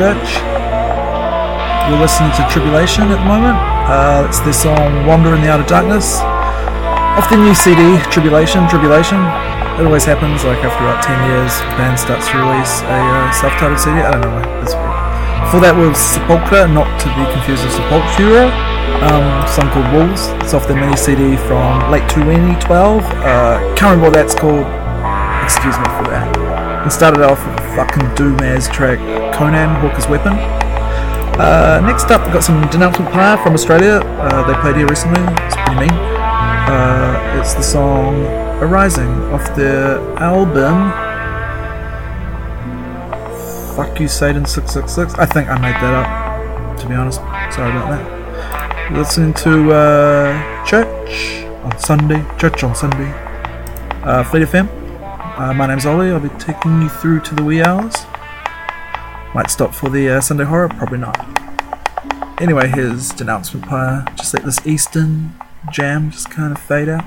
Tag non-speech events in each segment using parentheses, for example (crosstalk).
church. You're listening to Tribulation at the moment. Uh, it's their song Wander in the Outer Darkness. Off the new CD, Tribulation, Tribulation. It always happens, like after about 10 years, the band starts to release a uh, self titled CD. I don't know, that's weird. Before that was Sepulchre, not to be confused with Sepultura. Um, song called Wolves. It's off their mini CD from late 2012. Uh, can't remember what that's called. Excuse me for that. And started off with a fucking doom-ass track, Conan, Hawk As Weapon. Uh, next up, we've got some Denouncement Pyre from Australia. Uh, they played here recently. It's pretty mean. Uh, it's the song Arising off their album. Fuck You Satan 666. I think I made that up, to be honest. Sorry about that. Listening to uh, Church on Sunday. Church on Sunday. Uh, Fleet FM. Uh, my name's Ollie. I'll be taking you through to the wee hours. Might stop for the uh, Sunday horror, probably not. Anyway, here's Denouncement Pyre. Just let this Eastern jam just kind of fade out.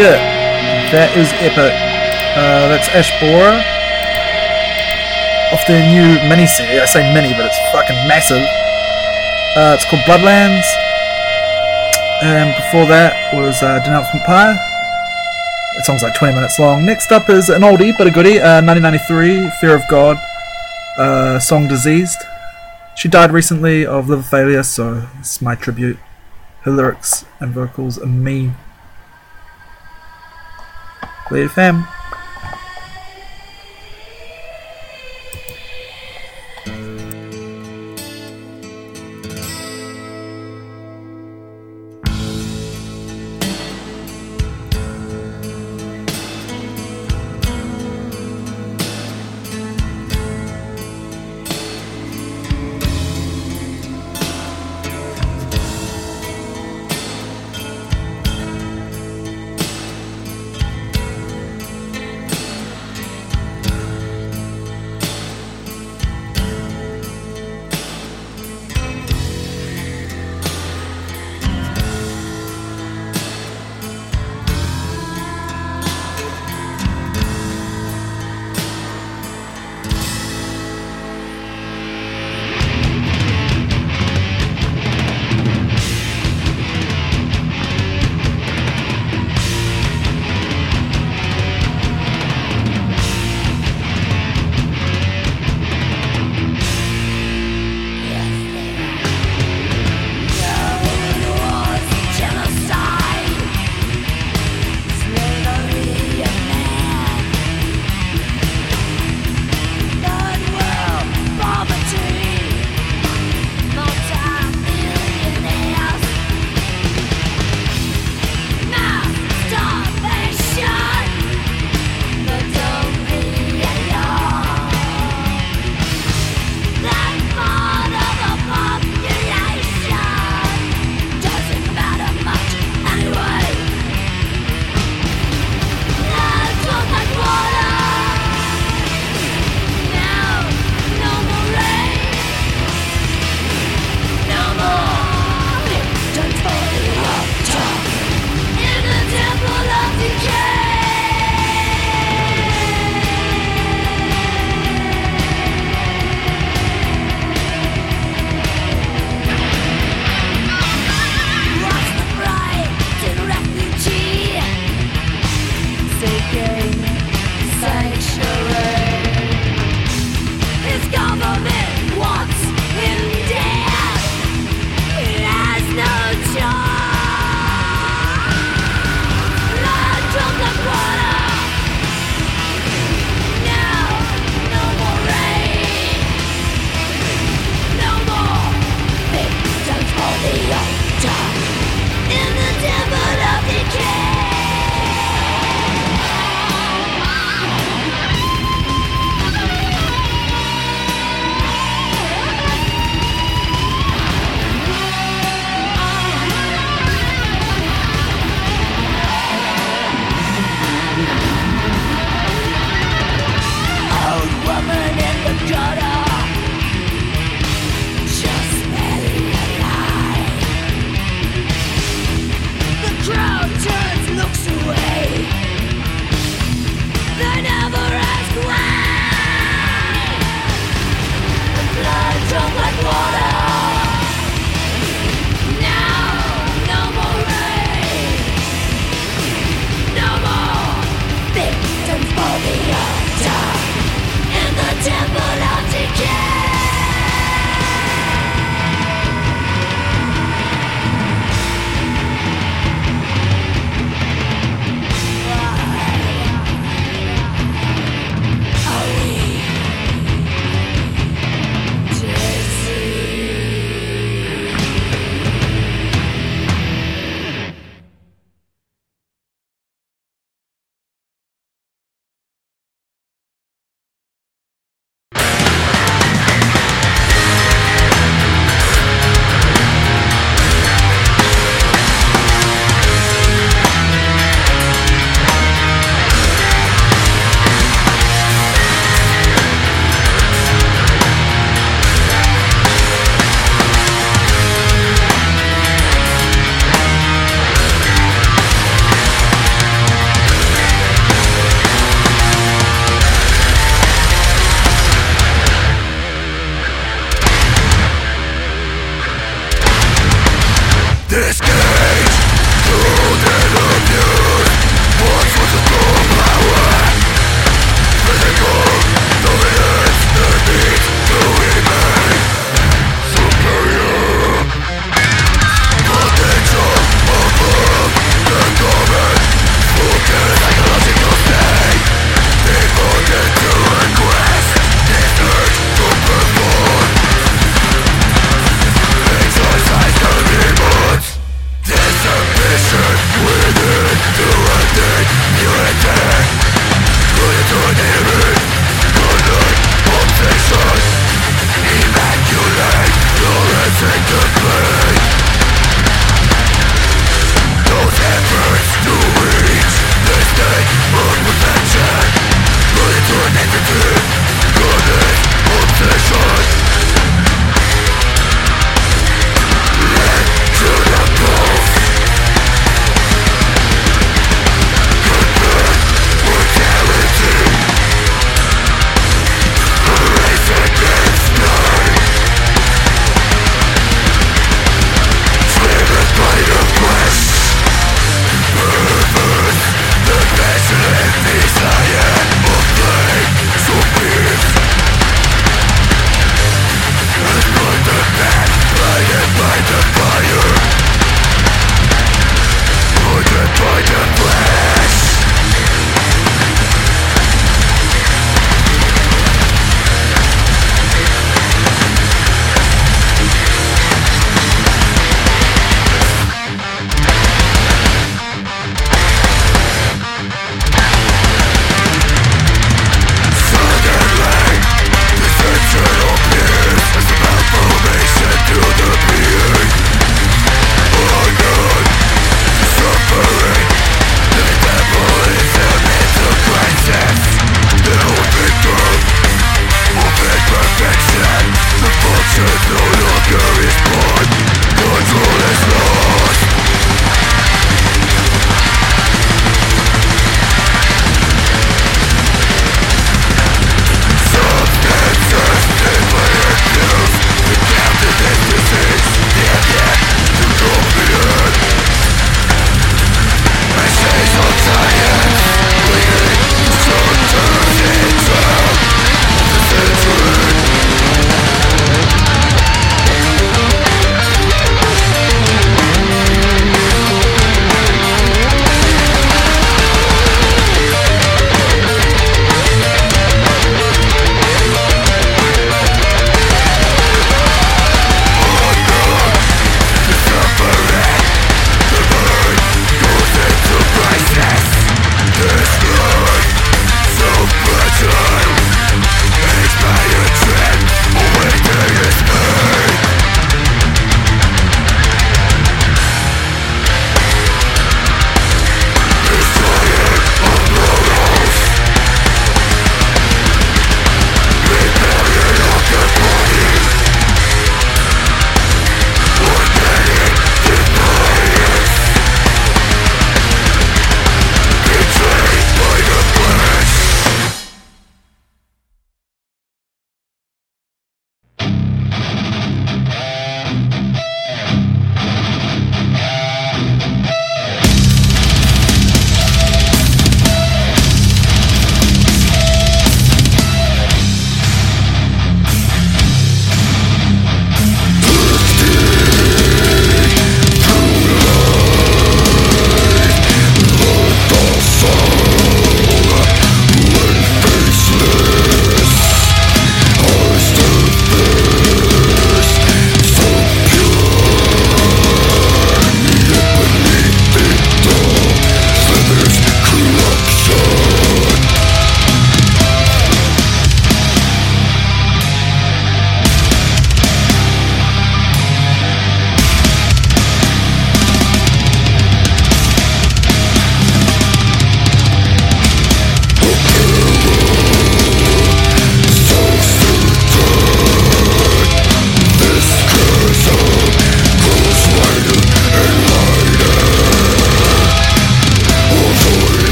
Shit. That is epic. Uh, that's Ash Borer. Off their new mini CD. I say mini, but it's fucking massive. Uh, it's called Bloodlands. And before that was uh, Denouncement Pyre. That song's like 20 minutes long. Next up is an oldie, but a goodie. Uh, 1993, Fear of God. Uh, song Diseased. She died recently of liver failure, so it's my tribute. Her lyrics and vocals are mean. Later, fam.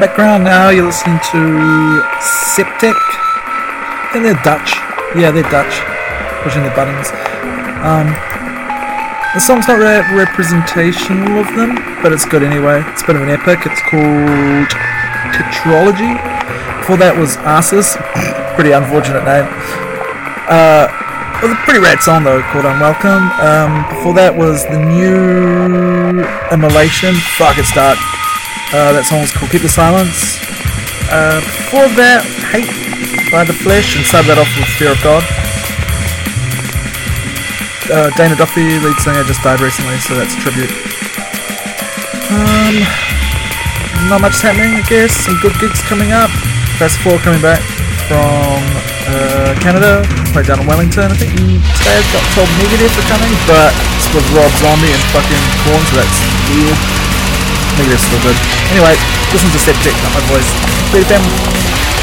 Background now you're listening to Septic. Think they're Dutch. Yeah, they're Dutch. Pushing the buttons. Um, the song's not re- representational of them, but it's good anyway. It's a bit of an epic. It's called Tetralogy. Before that was Arsis. (coughs) pretty unfortunate name. Uh, it was a pretty rad song though, called Unwelcome. Um, before that was the new Immolation. Fuck, it's dark. Uh, that song was called Keep the Silence. Uh, before that, Hate by the Flesh, and started that off with Fear of God uh, Dana Duffy, lead singer, just died recently, so that's a tribute. Um, not much happening, I guess. Some good gigs coming up. Fast 4 coming back from uh, Canada, played down in Wellington. I think Taz got told Negative for coming, but it's with Rob Zombie and fucking Korn, so that's weird. Negative's still good. Anyway, listen to Septic, not my voice. Beat them.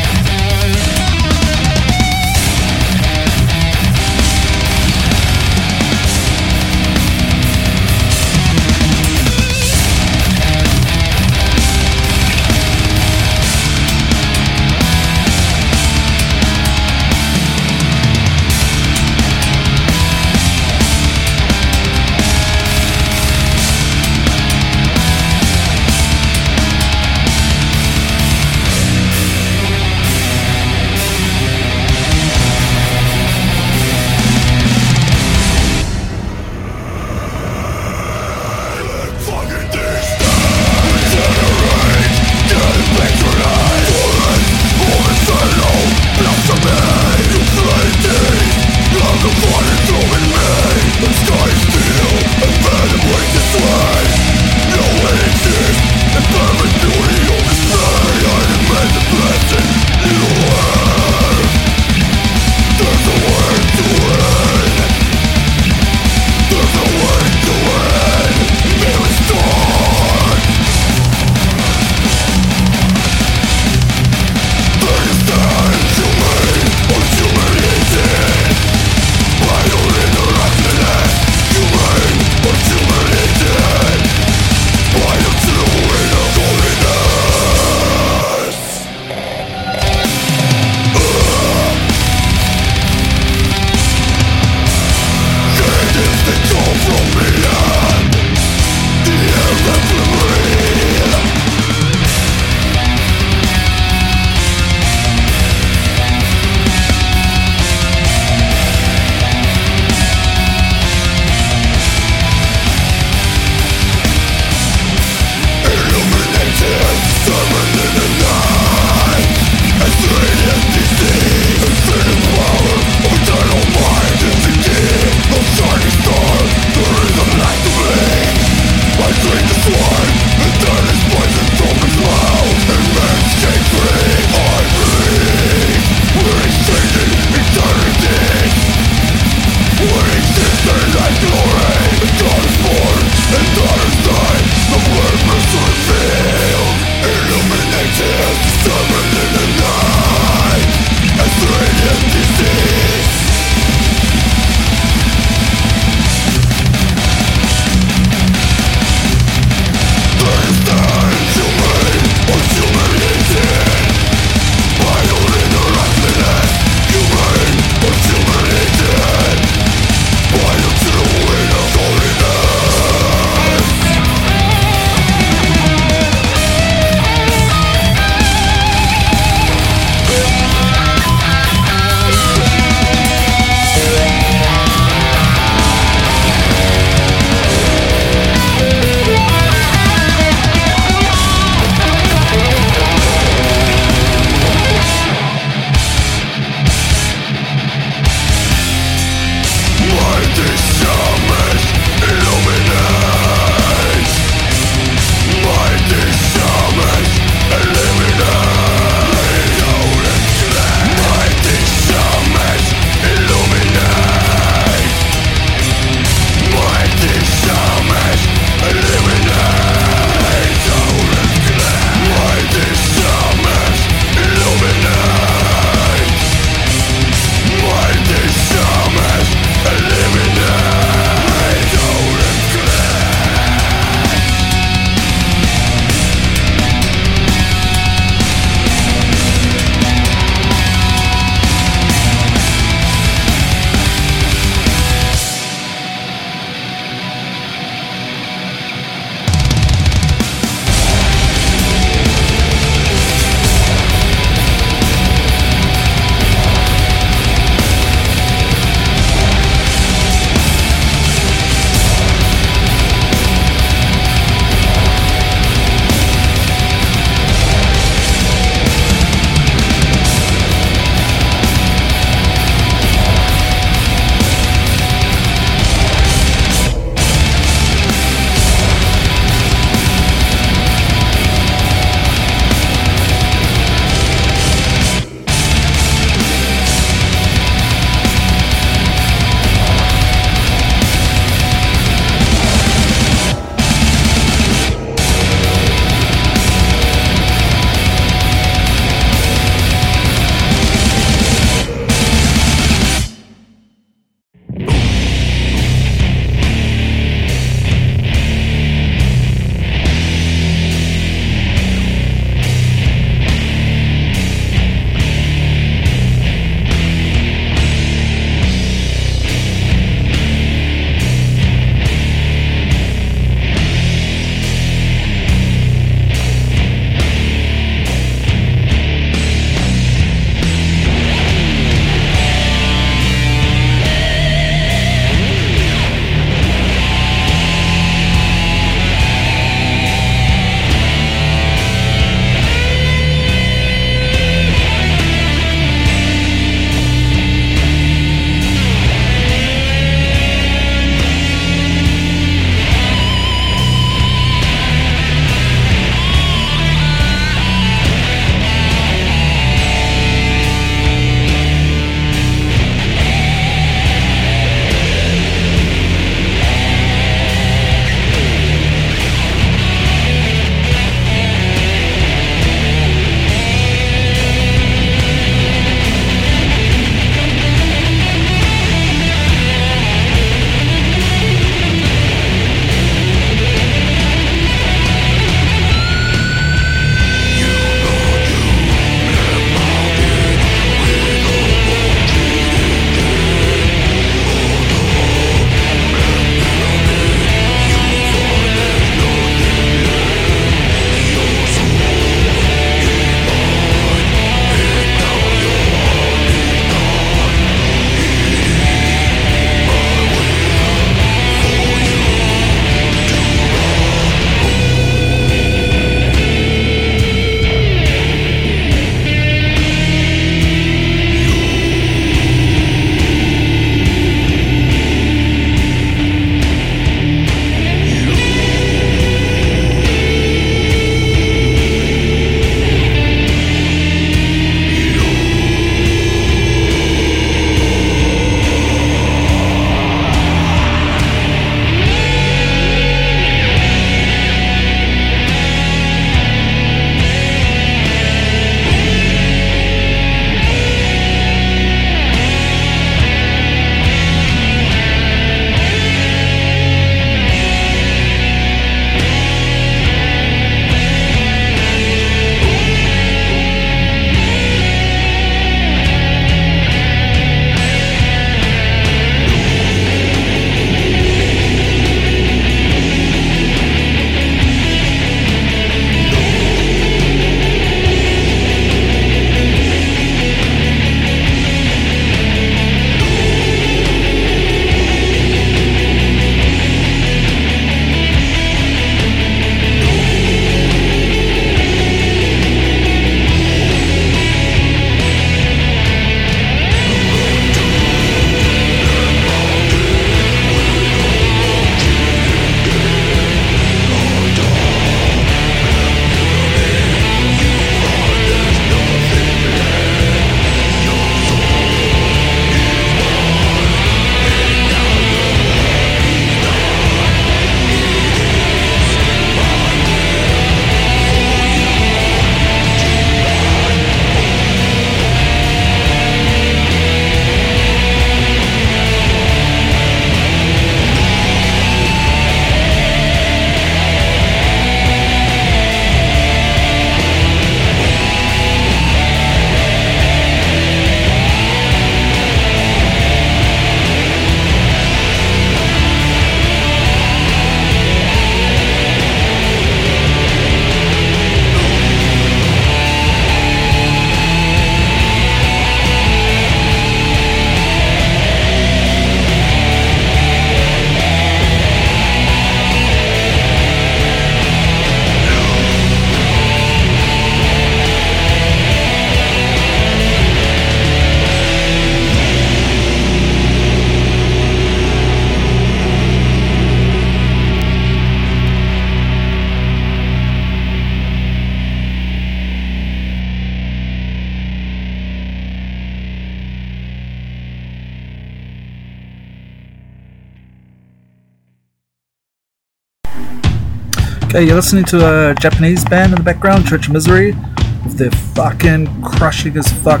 Okay, you're listening to a Japanese band in the background, Church of Misery, with their fucking crushing as fuck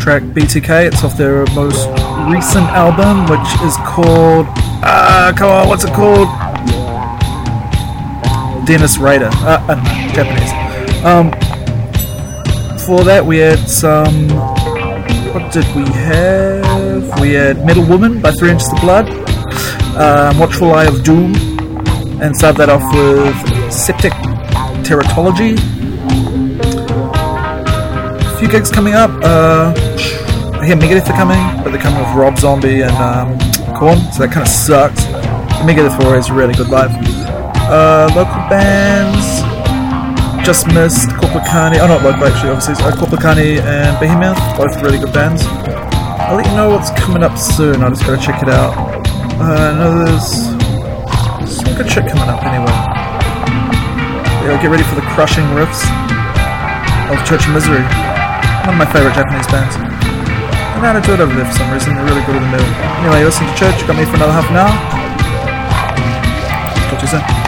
track BTK. It's off their most recent album, which is called. Ah, uh, come on, what's it called? Dennis Rader. Uh, uh, Japanese. Um, before that, we had some. What did we have? We had Metal Woman by Three Inches of Blood, um, Watchful Eye of Doom, and started that off with Septic Teratology. A few gigs coming up. Uh, I hear Megadeth are coming, but they're coming with Rob Zombie and um, Korn, so that kind of sucks. Megadeth were always really good live. Uh, local bands, just missed Korpiklaani. Oh, not local actually, obviously. Uh, Korpiklaani and Behemoth, both really good bands. I'll let you know what's coming up soon. I'll just gotta check it out. Uh, I know there's some good shit coming up anyway. Get ready for the crushing riffs of Church of Misery. One of my favourite Japanese bands. I know how to do it over there for some reason. They're really good in the middle. Anyway, listen to Church. Got me for another half an hour. Talk to you soon.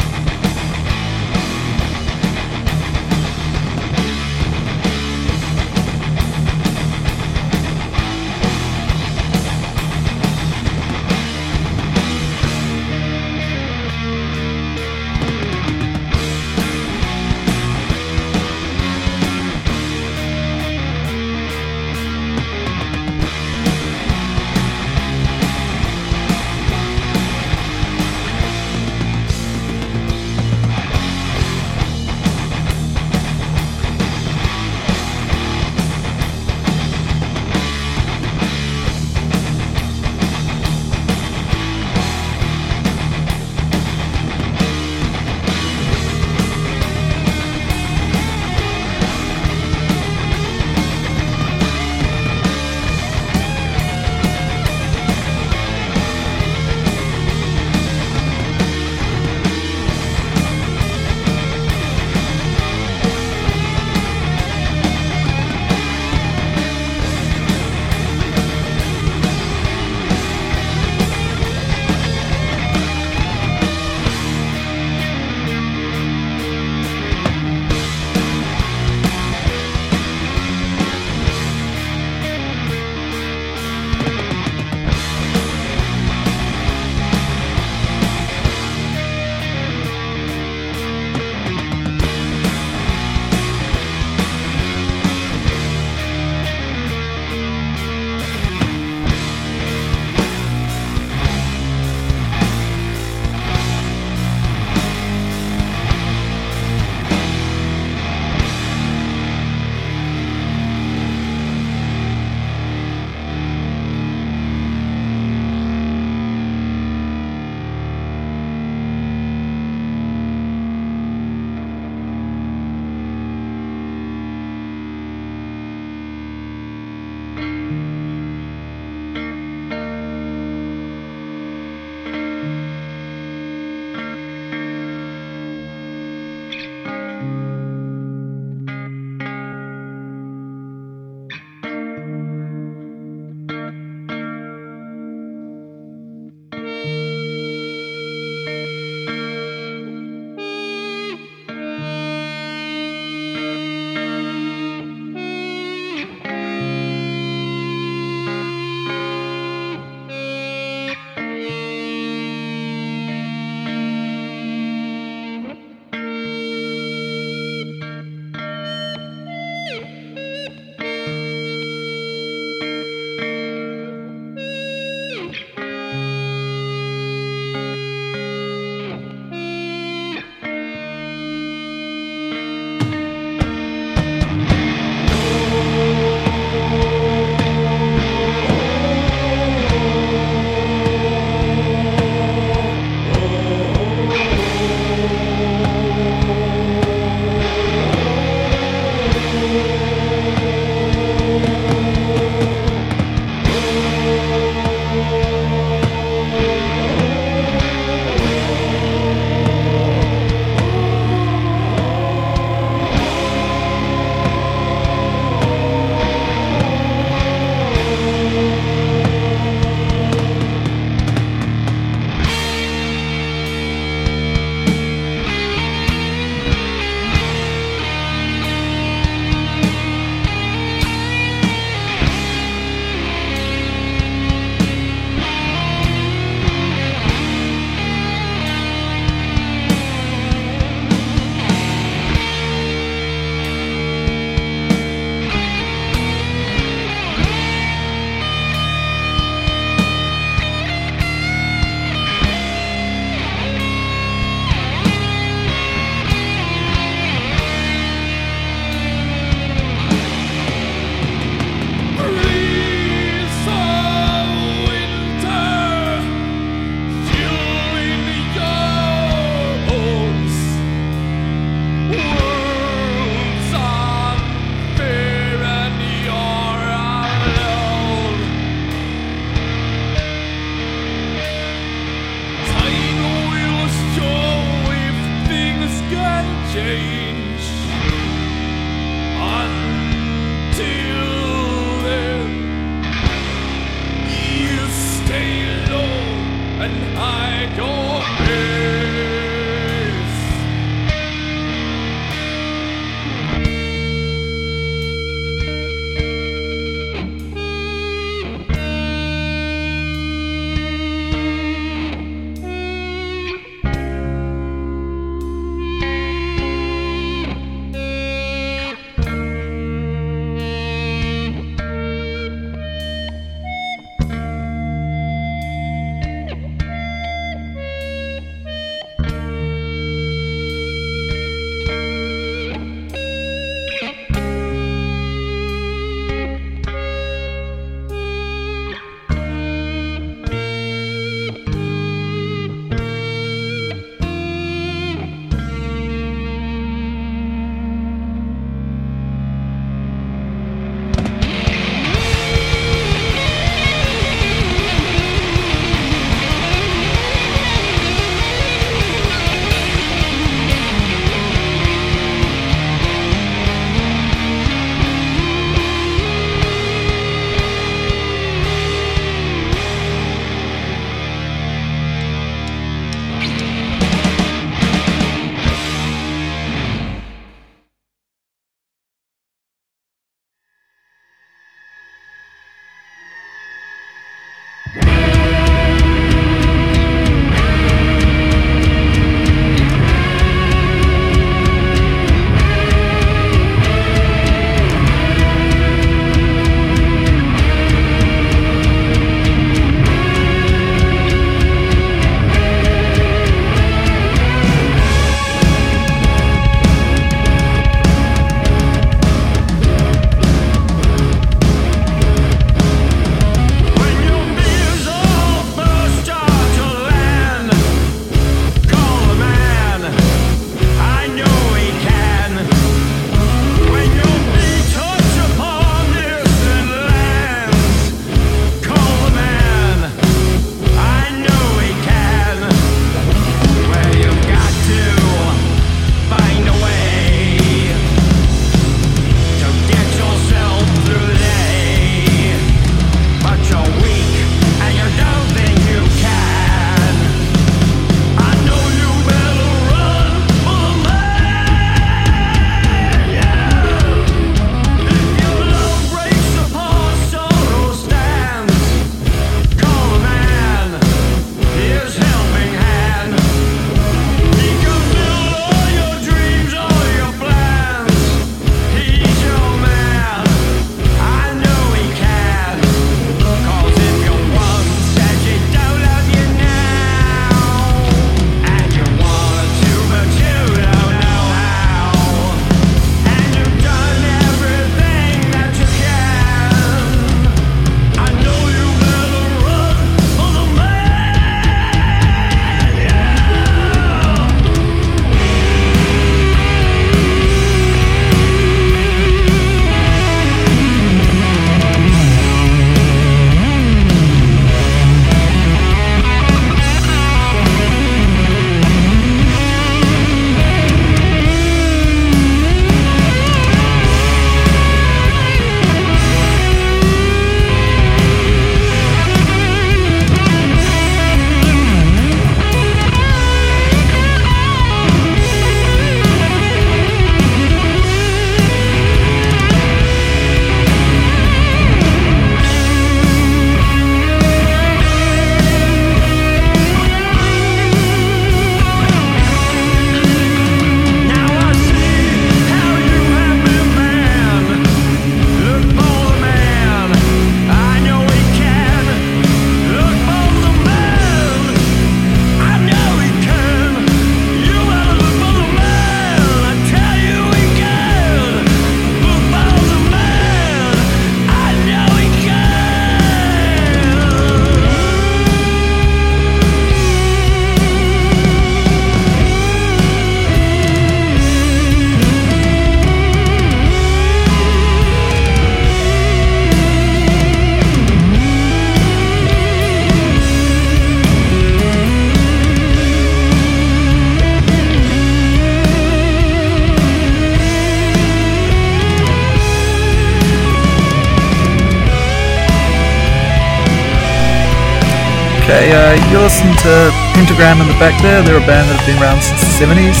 In the back there. They're a band that have been around since the 70s.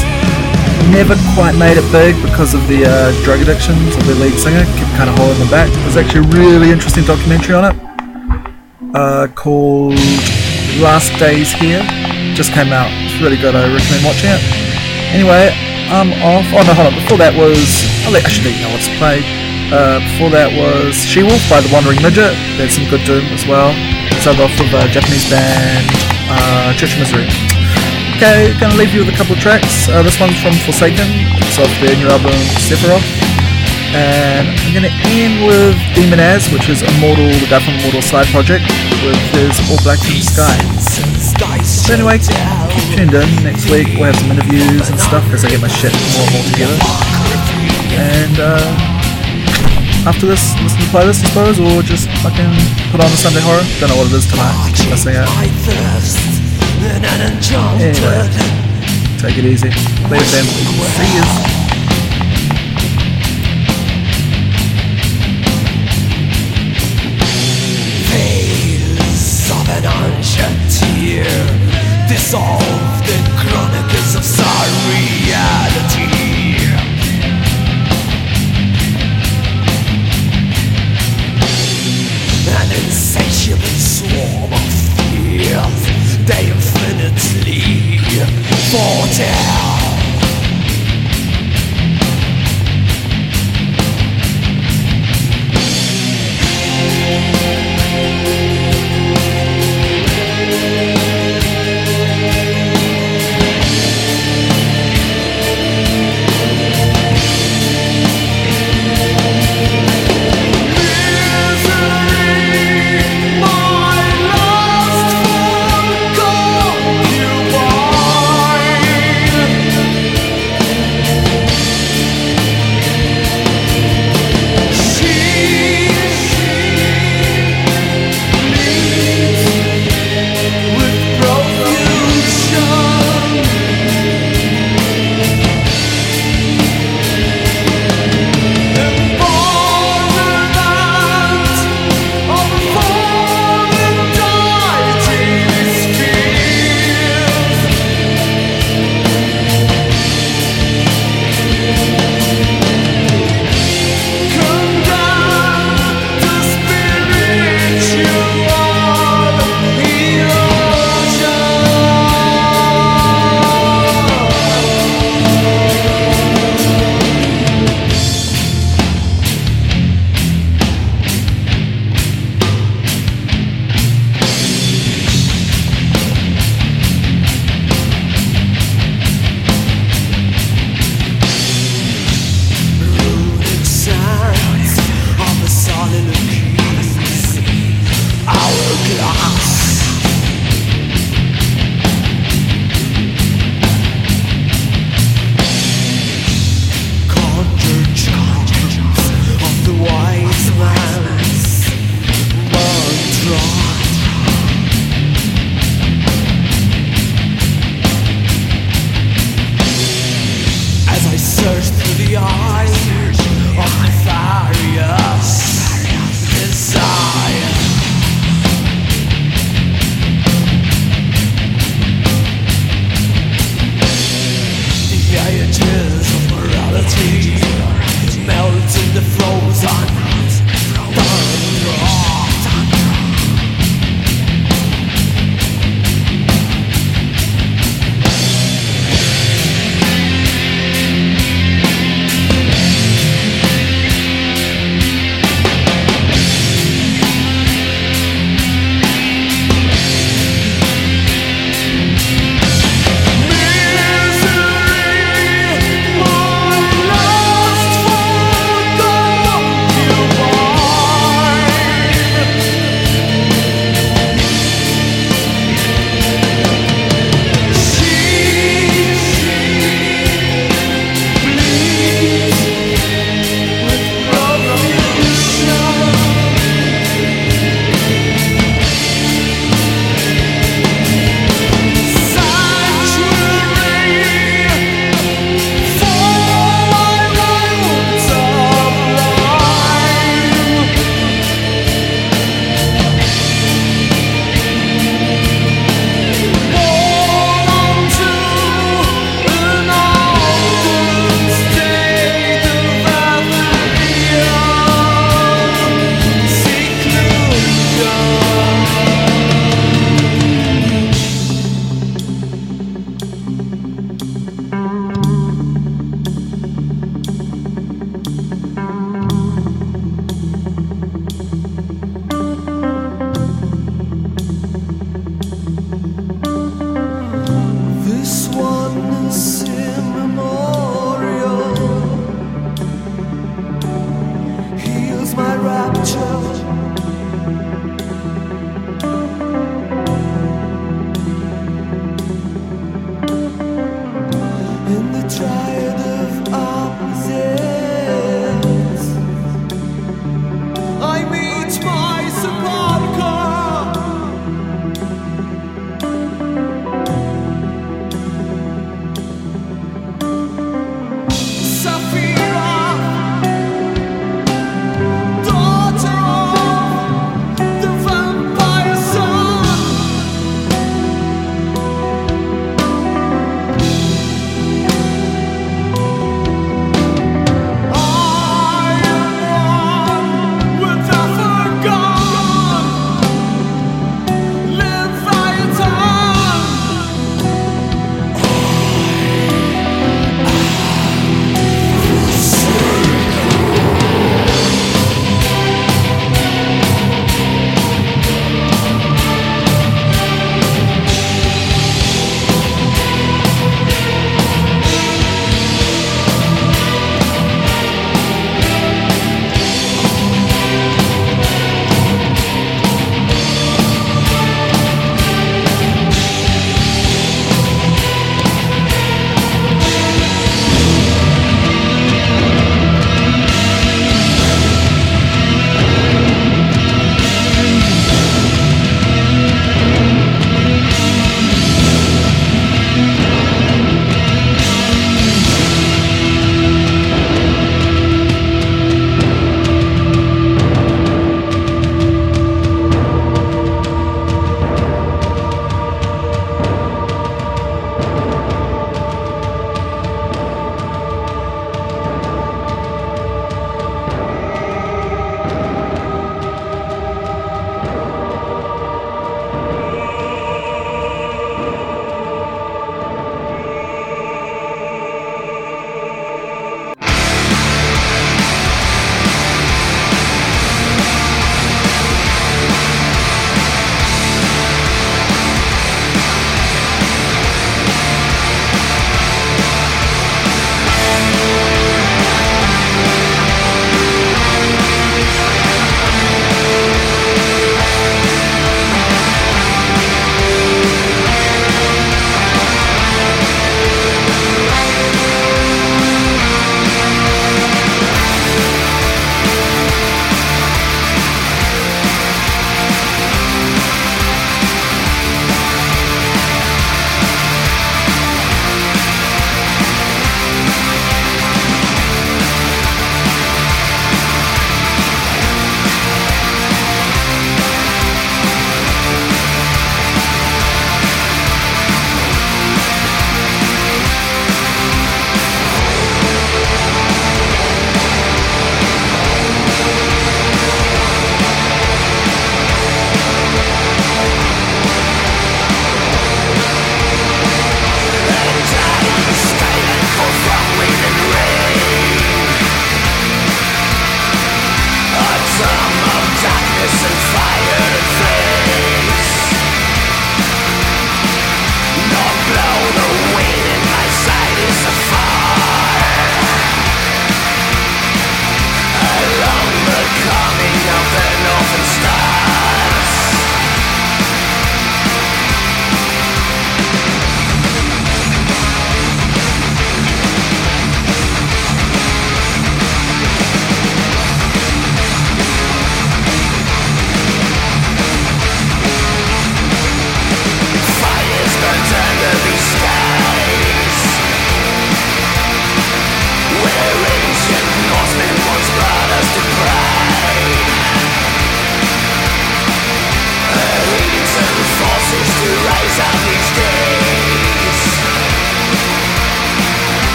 Never quite made it big because of the uh, drug addictions of their lead singer. Kept kind of holding them back. There's actually a really interesting documentary on it uh, called Last Days Here. Just came out. It's really good. I recommend watching it. Anyway, I'm off. Oh no, hold on. Before that was. I'll let, I should let you know what's played. Uh, before that was She Wolf by The Wandering Midget. There's some good doom as well started off with a Japanese band, uh, Church of Misery. Okay, gonna leave you with a couple tracks. Uh, this one's from Forsaken, so it's off their new album Sephiroth. And I'm gonna end with Demonaz, which is Immortal, the guy from Immortal side project, with his All Black in the Sky. So anyway, keep tuned in. Next week we'll have some interviews and stuff as I get my shit more and more together. And uh, after this, listen to playlist, I suppose, or just fucking put on the Sunday horror. Don't know what it is tonight. Listening out. Anyway, take it easy. Later, then. See you. Dissolve the chronicles of surreality An insatiable swarm of fears They infinitely foretell